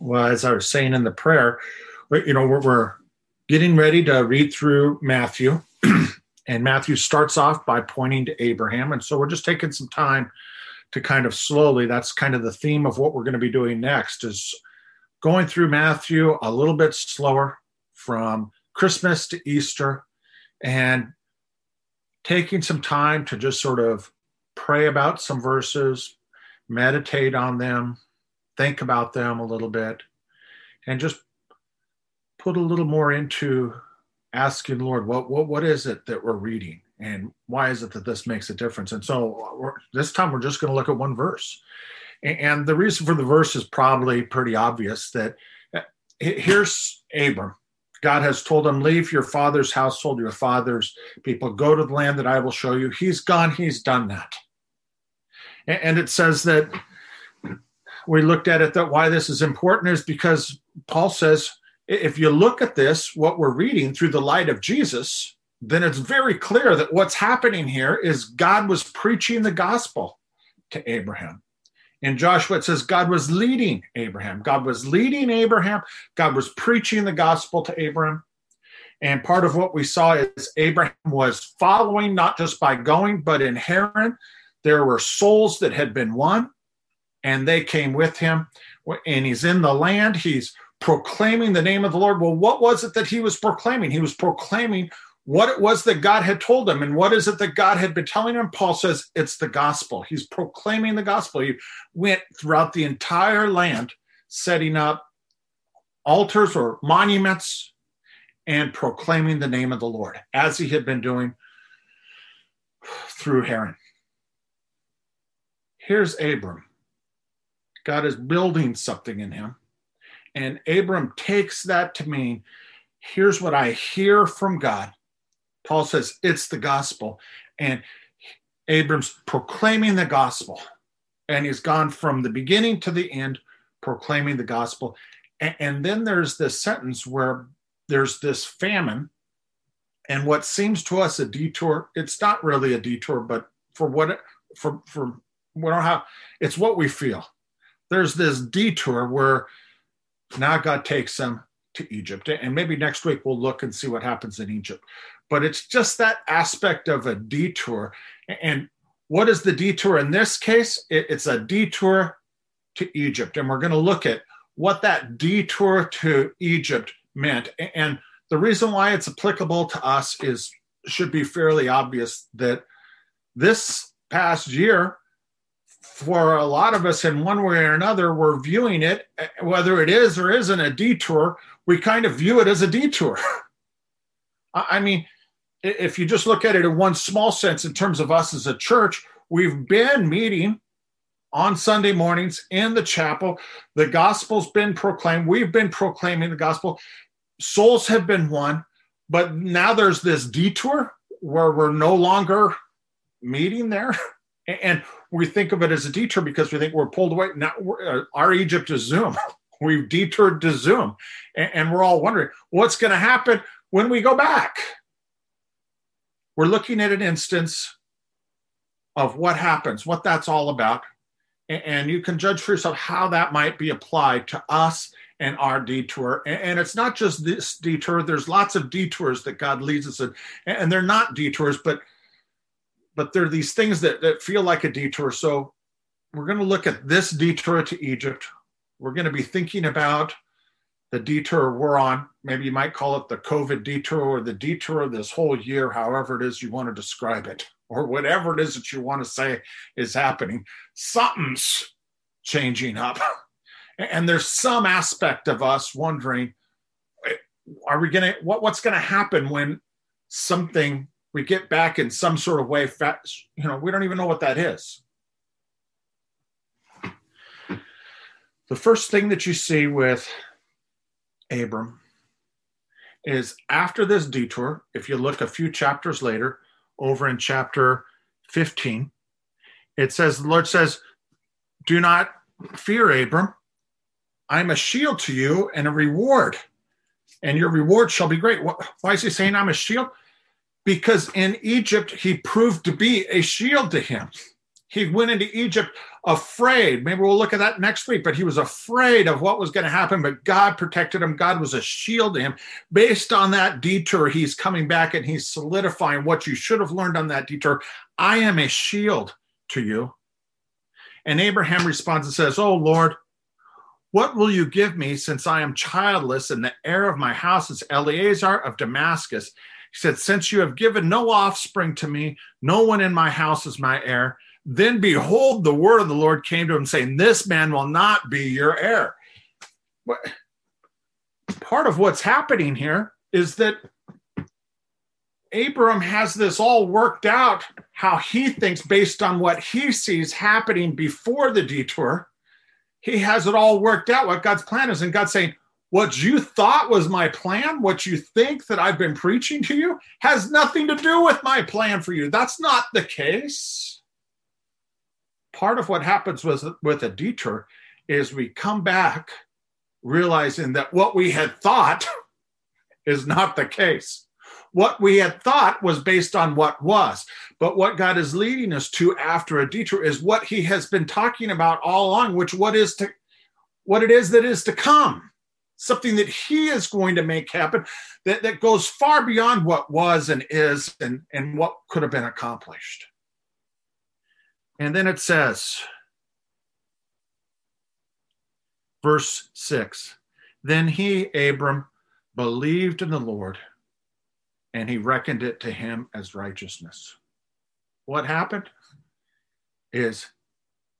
Well, as I was saying in the prayer, you know, we're, we're getting ready to read through Matthew, and Matthew starts off by pointing to Abraham. And so we're just taking some time to kind of slowly, that's kind of the theme of what we're going to be doing next is going through Matthew a little bit slower from Christmas to Easter and taking some time to just sort of pray about some verses, meditate on them, think about them a little bit, and just put a little more into asking Lord, what what what is it that we're reading, and why is it that this makes a difference? And so this time we're just going to look at one verse, and the reason for the verse is probably pretty obvious. That uh, here's Abram. God has told him, Leave your father's household, your father's people, go to the land that I will show you. He's gone, he's done that. And it says that we looked at it that why this is important is because Paul says if you look at this, what we're reading through the light of Jesus, then it's very clear that what's happening here is God was preaching the gospel to Abraham. In Joshua, it says God was leading Abraham. God was leading Abraham. God was preaching the gospel to Abraham. And part of what we saw is Abraham was following, not just by going, but in Haran. There were souls that had been won, and they came with him. And he's in the land. He's proclaiming the name of the Lord. Well, what was it that he was proclaiming? He was proclaiming what it was that God had told him. And what is it that God had been telling him? Paul says it's the gospel. He's proclaiming the gospel. He went throughout the entire land, setting up altars or monuments and proclaiming the name of the Lord, as he had been doing through Haran. Here's Abram. God is building something in him. And Abram takes that to mean here's what I hear from God. Paul says it's the gospel. And Abram's proclaiming the gospel. And he's gone from the beginning to the end proclaiming the gospel. And, and then there's this sentence where there's this famine. And what seems to us a detour, it's not really a detour, but for what for for we don't have it's what we feel. There's this detour where now God takes them to Egypt. And maybe next week we'll look and see what happens in Egypt. But it's just that aspect of a detour. And what is the detour in this case? It's a detour to Egypt. And we're going to look at what that detour to Egypt meant. And the reason why it's applicable to us is should be fairly obvious that this past year for a lot of us in one way or another we're viewing it eh, whether it is or isn't a detour we kind of view it as a detour. I mean if you just look at it in one small sense in terms of us as a church we've been meeting on sunday mornings in the chapel. The gospel's been proclaimed. We've been proclaiming the gospel. Souls have been won but now there's this detour where we're no longer meeting there. And we think of it as a detour because we think we're pulled away. Now, uh, our Egypt is Zoom. We've detoured to Zoom, and, and we're all wondering what's going to happen when we go back. We're looking at an instance of what happens, what that's all about, and, and you can judge for yourself how that might be applied to us and our detour. And, and it's not just this detour. There's lots of detours that God leads us in, and they're not detours, but but there are these things that, that feel like a detour. So we're going to look at this detour to Egypt. We're going to be thinking about the detour we're on. Maybe you might call it the COVID detour or the detour of this whole year, however it is you want to describe it, or whatever it is that you want to say is happening. Something's changing up. And there's some aspect of us wondering, eh, are we going to, what, what's going to happen when something we get back in some sort of way you know we don't even know what that is. The first thing that you see with abram is after this detour if you look a few chapters later over in chapter 15 it says the lord says do not fear abram. I'm a shield to you and a reward and your reward shall be great. Why is he saying i'm a shield because in Egypt he proved to be a shield to him. He went into Egypt afraid. Maybe we'll look at that next week, but he was afraid of what was going to happen. But God protected him. God was a shield to him. Based on that detour, he's coming back and he's solidifying what you should have learned on that detour. I am a shield to you. And Abraham responds and says, Oh Lord, what will you give me since I am childless and the heir of my house is Eliezer of Damascus? He said, Since you have given no offspring to me, no one in my house is my heir. Then behold, the word of the Lord came to him, saying, This man will not be your heir. What, part of what's happening here is that Abram has this all worked out how he thinks based on what he sees happening before the detour. He has it all worked out what God's plan is. And God's saying, What you thought was my plan, what you think that I've been preaching to you, has nothing to do with my plan for you. That's not the case. Part of what happens with, with a detour is we come back realizing that what we had thought is not the case what we had thought was based on what was. But what God is leading us to after a detour is what he has been talking about all along, which what is to what it is that is to come. Something that he is going to make happen that, that goes far beyond what was and is and, and what could have been accomplished. And then it says, verse 6 Then he, Abram, believed in the Lord and he reckoned it to him as righteousness. What happened is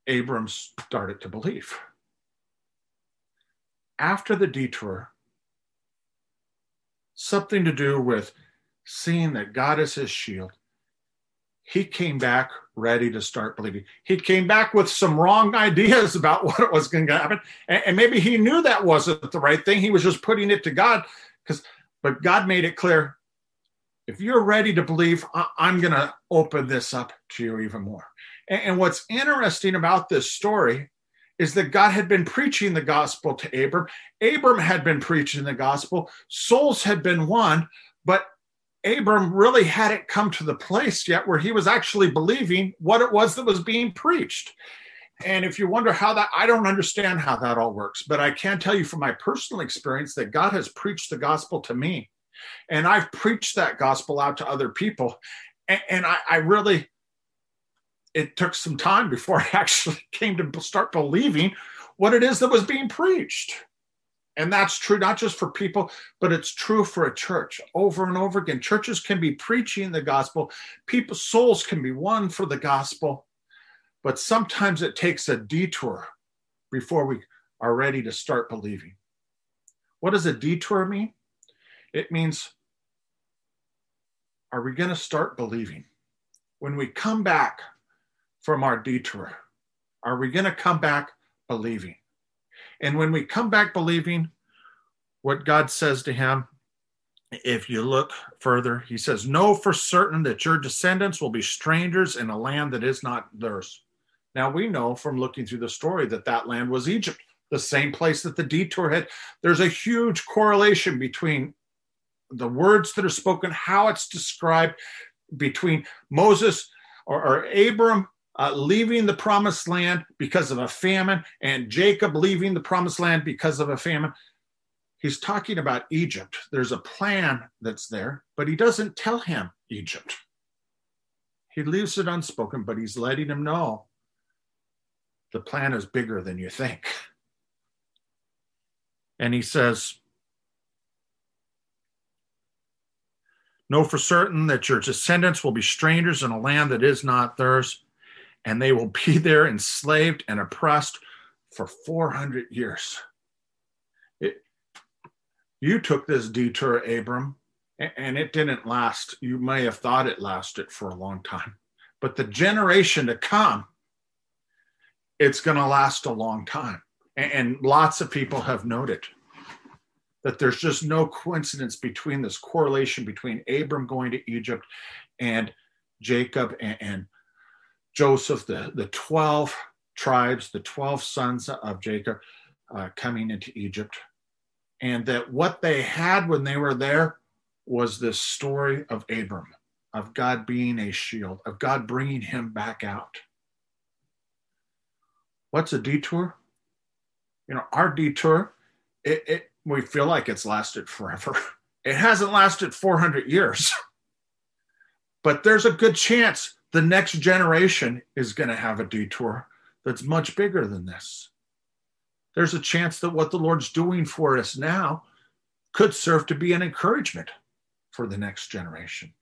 Abram started to believe. After the detour, something to do with seeing that God is his shield, he came back ready to start believing. He came back with some wrong ideas about what was going to happen. And, and maybe he knew that wasn't the right thing. He was just putting it to God because, but God made it clear if you're ready to believe, I'm going to open this up to you even more. And what's interesting about this story is that God had been preaching the gospel to Abram. Abram had been preaching the gospel. Souls had been won, but Abram really hadn't come to the place yet where he was actually believing what it was that was being preached. And if you wonder how that, I don't understand how that all works, but I can tell you from my personal experience that God has preached the gospel to me and I've preached that gospel out to other people. And, and I, I really, it took some time before I actually came to start believing what it is that was being preached. And that's true not just for people, but it's true for a church over and over again. Churches can be preaching the gospel, people's souls can be won for the gospel, but sometimes it takes a detour before we are ready to start believing. What does a detour mean? It means, are we going to start believing? When we come back from our detour, are we going to come back believing? And when we come back believing, what God says to him, if you look further, he says, Know for certain that your descendants will be strangers in a land that is not theirs. Now, we know from looking through the story that that land was Egypt, the same place that the detour had. There's a huge correlation between the words that are spoken, how it's described between Moses or, or Abram uh, leaving the promised land because of a famine and Jacob leaving the promised land because of a famine. He's talking about Egypt. There's a plan that's there, but he doesn't tell him Egypt. He leaves it unspoken, but he's letting him know the plan is bigger than you think. And he says, Know for certain that your descendants will be strangers in a land that is not theirs, and they will be there enslaved and oppressed for 400 years. It, you took this detour, Abram, and it didn't last. You may have thought it lasted for a long time, but the generation to come, it's going to last a long time. And lots of people have noted that there's just no coincidence between this correlation between Abram going to Egypt and Jacob and, and Joseph, the, the 12 tribes, the 12 sons of Jacob uh, coming into Egypt. And that what they had when they were there was this story of Abram, of God being a shield, of God bringing him back out. What's a detour? You know, our detour, it, it we feel like it's lasted forever. It hasn't lasted 400 years. but there's a good chance the next generation is going to have a detour that's much bigger than this. There's a chance that what the Lord's doing for us now could serve to be an encouragement for the next generation.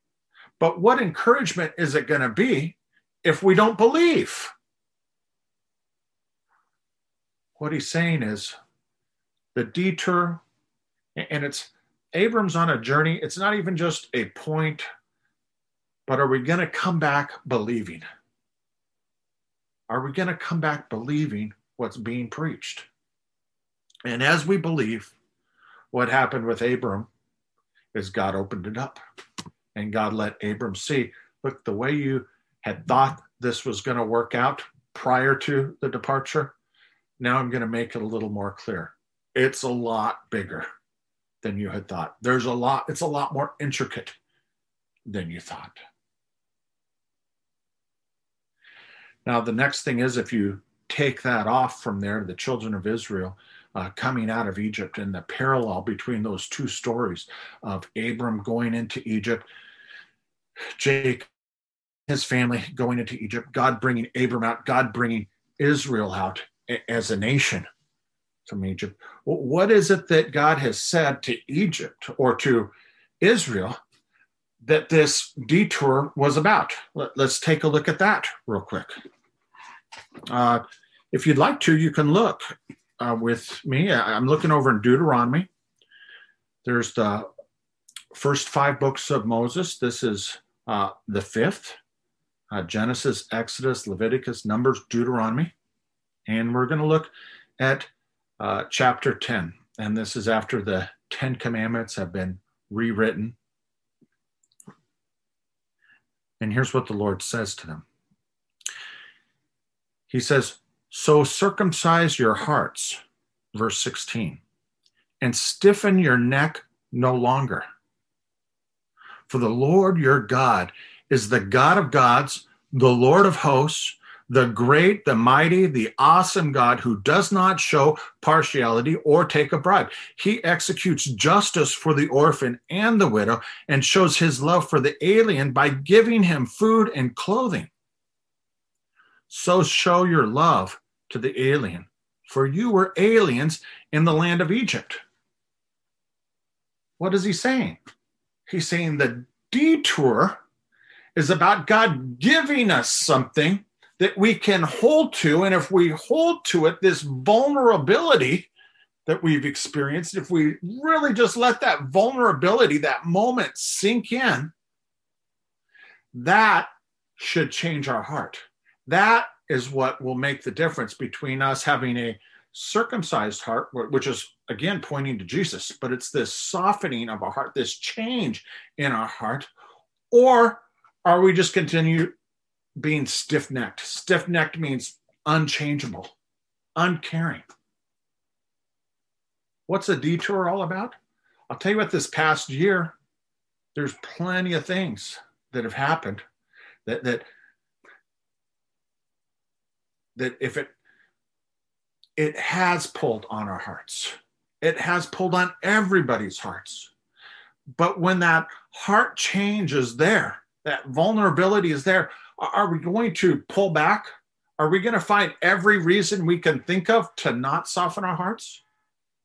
But what encouragement is it going to be if we don't believe? What he's saying is the detour, and it's Abram's on a journey. It's not even just a point, but are we going to come back believing? Are we going to come back believing what's being preached? And as we believe, what happened with Abram is God opened it up and God let Abram see look, the way you had thought this was going to work out prior to the departure, now I'm going to make it a little more clear. It's a lot bigger than you had thought. There's a lot, it's a lot more intricate than you thought. Now, the next thing is if you take that off from there, the children of Israel uh, coming out of Egypt and the parallel between those two stories of Abram going into Egypt, Jake, his family going into Egypt, God bringing Abram out, God bringing Israel out as a nation from Egypt. What is it that God has said to Egypt or to Israel that this detour was about? Let's take a look at that real quick. Uh, if you'd like to, you can look uh, with me. I'm looking over in Deuteronomy. There's the first five books of Moses. This is uh, the fifth uh, Genesis, Exodus, Leviticus, Numbers, Deuteronomy. And we're going to look at uh, chapter 10. And this is after the Ten Commandments have been rewritten. And here's what the Lord says to them He says, So circumcise your hearts, verse 16, and stiffen your neck no longer. For the Lord your God is the God of gods, the Lord of hosts, the great, the mighty, the awesome God who does not show partiality or take a bribe. He executes justice for the orphan and the widow and shows his love for the alien by giving him food and clothing. So show your love to the alien, for you were aliens in the land of Egypt. What is he saying? He's saying the detour is about God giving us something that we can hold to. And if we hold to it, this vulnerability that we've experienced, if we really just let that vulnerability, that moment sink in, that should change our heart. That is what will make the difference between us having a circumcised heart, which is again pointing to Jesus, but it's this softening of our heart, this change in our heart, or are we just continue being stiff necked. Stiff necked means unchangeable, uncaring. What's a detour all about? I'll tell you what, this past year, there's plenty of things that have happened that, that, that if it, it has pulled on our hearts, it has pulled on everybody's hearts. But when that heart change is there, that vulnerability is there, are we going to pull back? Are we going to find every reason we can think of to not soften our hearts?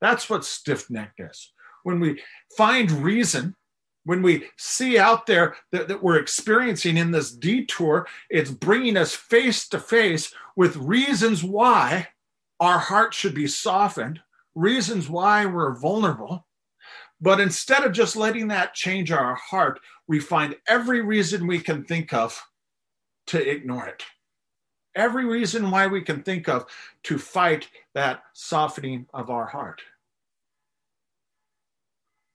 That's what stiff necked is. When we find reason, when we see out there that, that we're experiencing in this detour, it's bringing us face to face with reasons why our heart should be softened, reasons why we're vulnerable. But instead of just letting that change our heart, we find every reason we can think of to ignore it. Every reason why we can think of to fight that softening of our heart.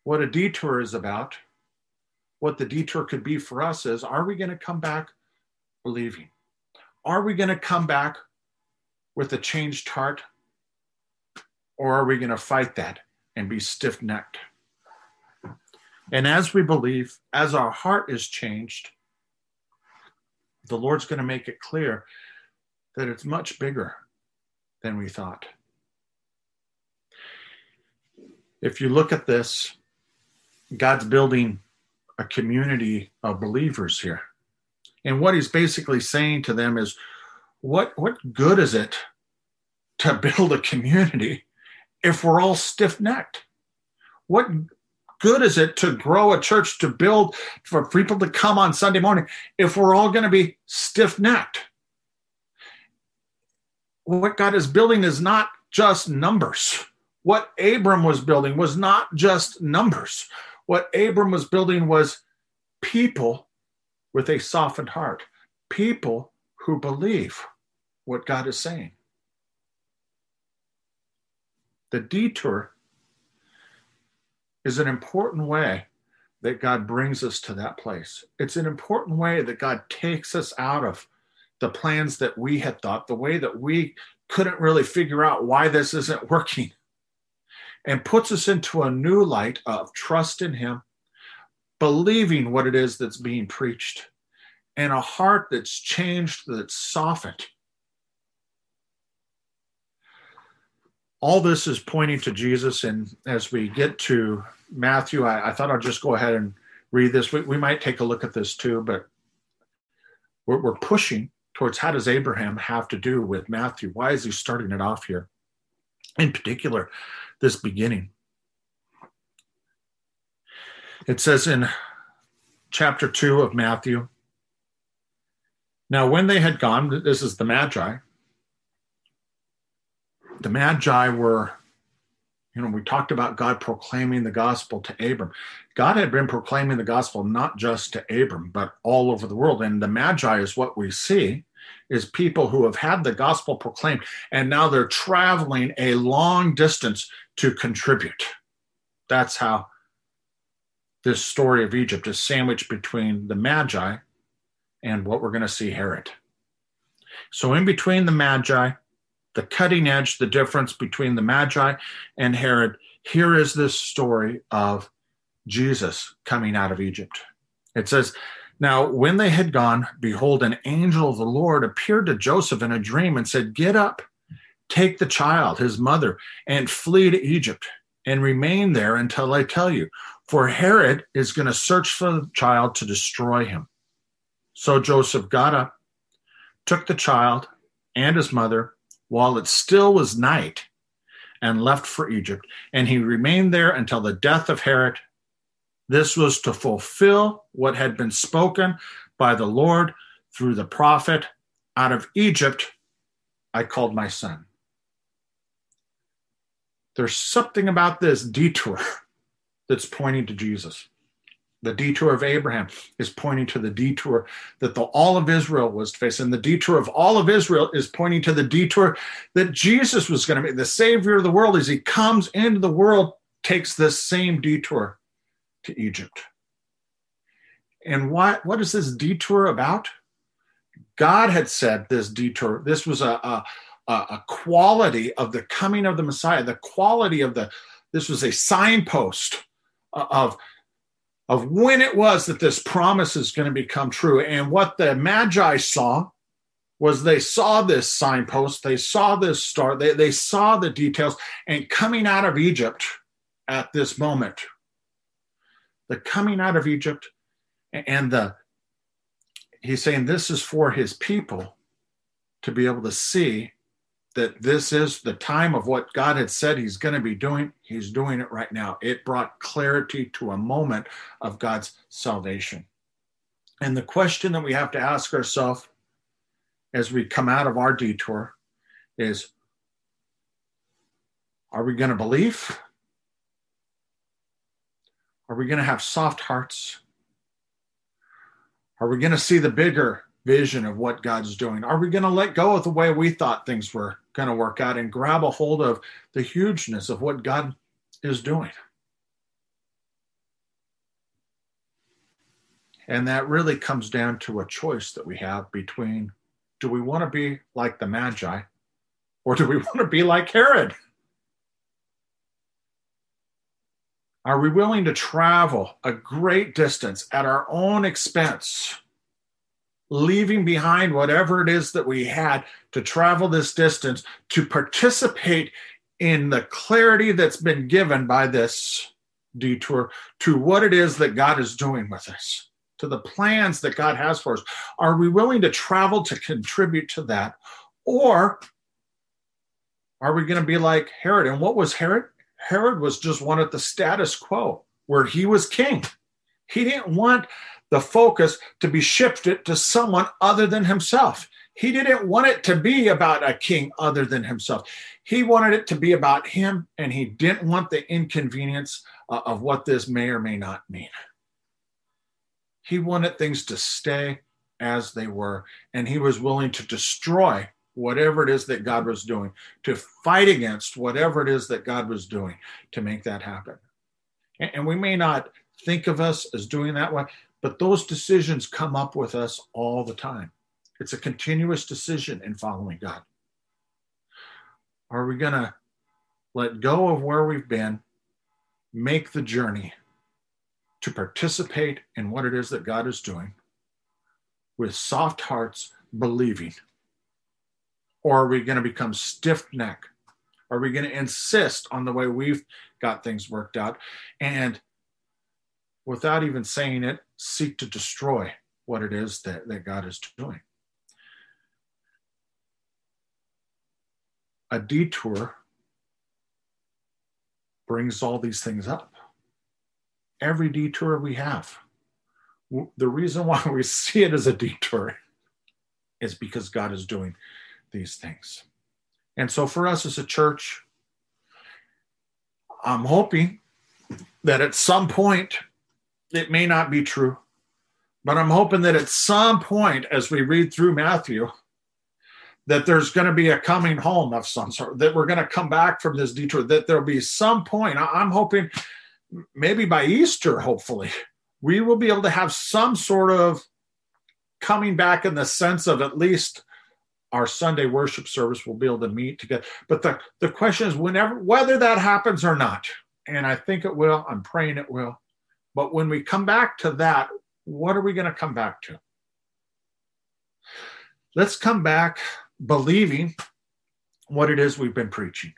What a detour is about, what the detour could be for us is are we going to come back believing? Are we going to come back with a changed heart? Or are we going to fight that and be stiff necked? And as we believe, as our heart is changed, the Lord's going to make it clear that it's much bigger than we thought. If you look at this, God's building a community of believers here. And what he's basically saying to them is, what, what good is it to build a community if we're all stiff necked? What good is it to grow a church, to build for people to come on Sunday morning if we're all going to be stiff necked? What God is building is not just numbers. What Abram was building was not just numbers. What Abram was building was people with a softened heart, people who believe what God is saying. The detour is an important way that God brings us to that place. It's an important way that God takes us out of the plans that we had thought, the way that we couldn't really figure out why this isn't working, and puts us into a new light of trust in Him, believing what it is that's being preached, and a heart that's changed, that's softened all this is pointing to Jesus. And as we get to Matthew, I, I thought I'd just go ahead and read this. We, we might take a look at this too, but we're, we're pushing towards how does Abraham have to do with Matthew? Why is he starting it off here? In particular, this beginning. It says in chapter 2 of Matthew Now, when they had gone, this is the Magi, the Magi were, you know, we talked about God proclaiming the gospel to Abram. God had been proclaiming the gospel not just to Abram, but all over the world. And the Magi is what we see is people who have had the gospel proclaimed and now they're traveling a long distance to contribute. That's how this story of Egypt is sandwiched between the Magi and what we're going to see Herod. So, in between the Magi the cutting edge, the difference between the Magi and Herod. Here is this story of Jesus coming out of Egypt. It says, Now, when they had gone, behold, an angel of the Lord appeared to Joseph in a dream and said, Get up, take the child, his mother, and flee to Egypt and remain there until I tell you. For Herod is going to search for the child to destroy him. So Joseph got up, took the child and his mother, while it still was night and left for Egypt. And he remained there until the death of Herod. This was to fulfill what had been spoken by the Lord through the prophet out of Egypt, I called my son. There's something about this detour that's pointing to Jesus. The detour of Abraham is pointing to the detour that the all of Israel was facing. The detour of all of Israel is pointing to the detour that Jesus was going to make. The Savior of the world, as he comes into the world, takes this same detour to Egypt. And what, what is this detour about? God had said this detour, this was a, a, a quality of the coming of the Messiah, the quality of the, this was a signpost of of when it was that this promise is going to become true. And what the Magi saw was they saw this signpost, they saw this star, they, they saw the details. And coming out of Egypt at this moment, the coming out of Egypt and the, he's saying this is for his people to be able to see that this is the time of what God had said he's going to be doing. He's doing it right now. It brought clarity to a moment of God's salvation. And the question that we have to ask ourselves as we come out of our detour is are we going to believe? Are we going to have soft hearts? Are we going to see the bigger vision of what God's doing? Are we going to let go of the way we thought things were going to work out and grab a hold of the hugeness of what God is doing? And that really comes down to a choice that we have between do we want to be like the Magi or do we want to be like Herod? Are we willing to travel a great distance at our own expense leaving behind whatever it is that we had to travel this distance to participate in the clarity that's been given by this detour to what it is that God is doing with us, to the plans that God has for us. Are we willing to travel to contribute to that? Or are we going to be like Herod? And what was Herod? Herod was just one wanted the status quo where he was king. He didn't want the focus to be shifted to someone other than himself. He didn't want it to be about a king other than himself. He wanted it to be about him, and he didn't want the inconvenience uh, of what this may or may not mean. He wanted things to stay as they were, and he was willing to destroy whatever it is that God was doing, to fight against whatever it is that God was doing to make that happen. And we may not think of us as doing that way, but those decisions come up with us all the time. It's a continuous decision in following God. Are we going to let go of where we've been, make the journey to participate in what it is that God is doing with soft hearts, believing? Or are we going to become stiff necked? Are we going to insist on the way we've got things worked out and without even saying it, seek to destroy what it is that, that God is doing? A detour brings all these things up. Every detour we have. The reason why we see it as a detour is because God is doing these things. And so for us as a church, I'm hoping that at some point, it may not be true, but I'm hoping that at some point, as we read through Matthew, that there's going to be a coming home of some sort, that we're going to come back from this detour, that there'll be some point. I'm hoping maybe by Easter, hopefully, we will be able to have some sort of coming back in the sense of at least our Sunday worship service will be able to meet together. But the, the question is whenever whether that happens or not, and I think it will, I'm praying it will. But when we come back to that, what are we going to come back to? Let's come back believing what it is we've been preaching.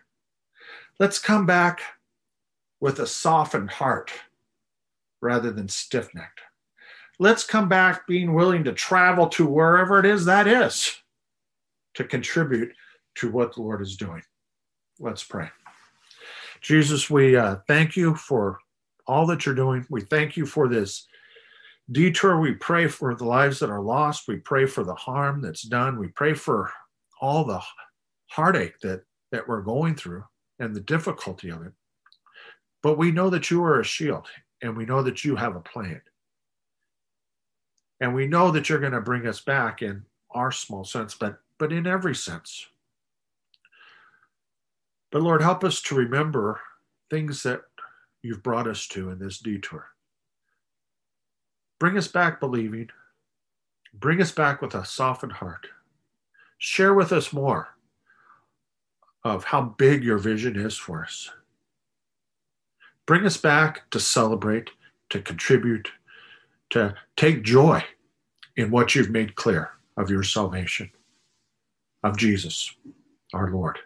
Let's come back with a softened heart rather than stiff necked. Let's come back being willing to travel to wherever it is that is to contribute to what the Lord is doing. Let's pray. Jesus, we uh, thank you for all that you're doing. We thank you for this detour. We pray for the lives that are lost. We pray for the harm that's done. We pray for all the heartache that, that we're going through and the difficulty of it. But we know that you are a shield and we know that you have a plan. And we know that you're going to bring us back in our small sense, but but in every sense. But Lord, help us to remember things that you've brought us to in this detour. Bring us back believing. Bring us back with a softened heart. Share with us more of how big your vision is for us. Bring us back to celebrate, to contribute, to take joy in what you've made clear of your salvation of Jesus, our Lord.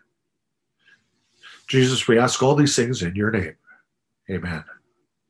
Jesus, we ask all these things in your name. Amen.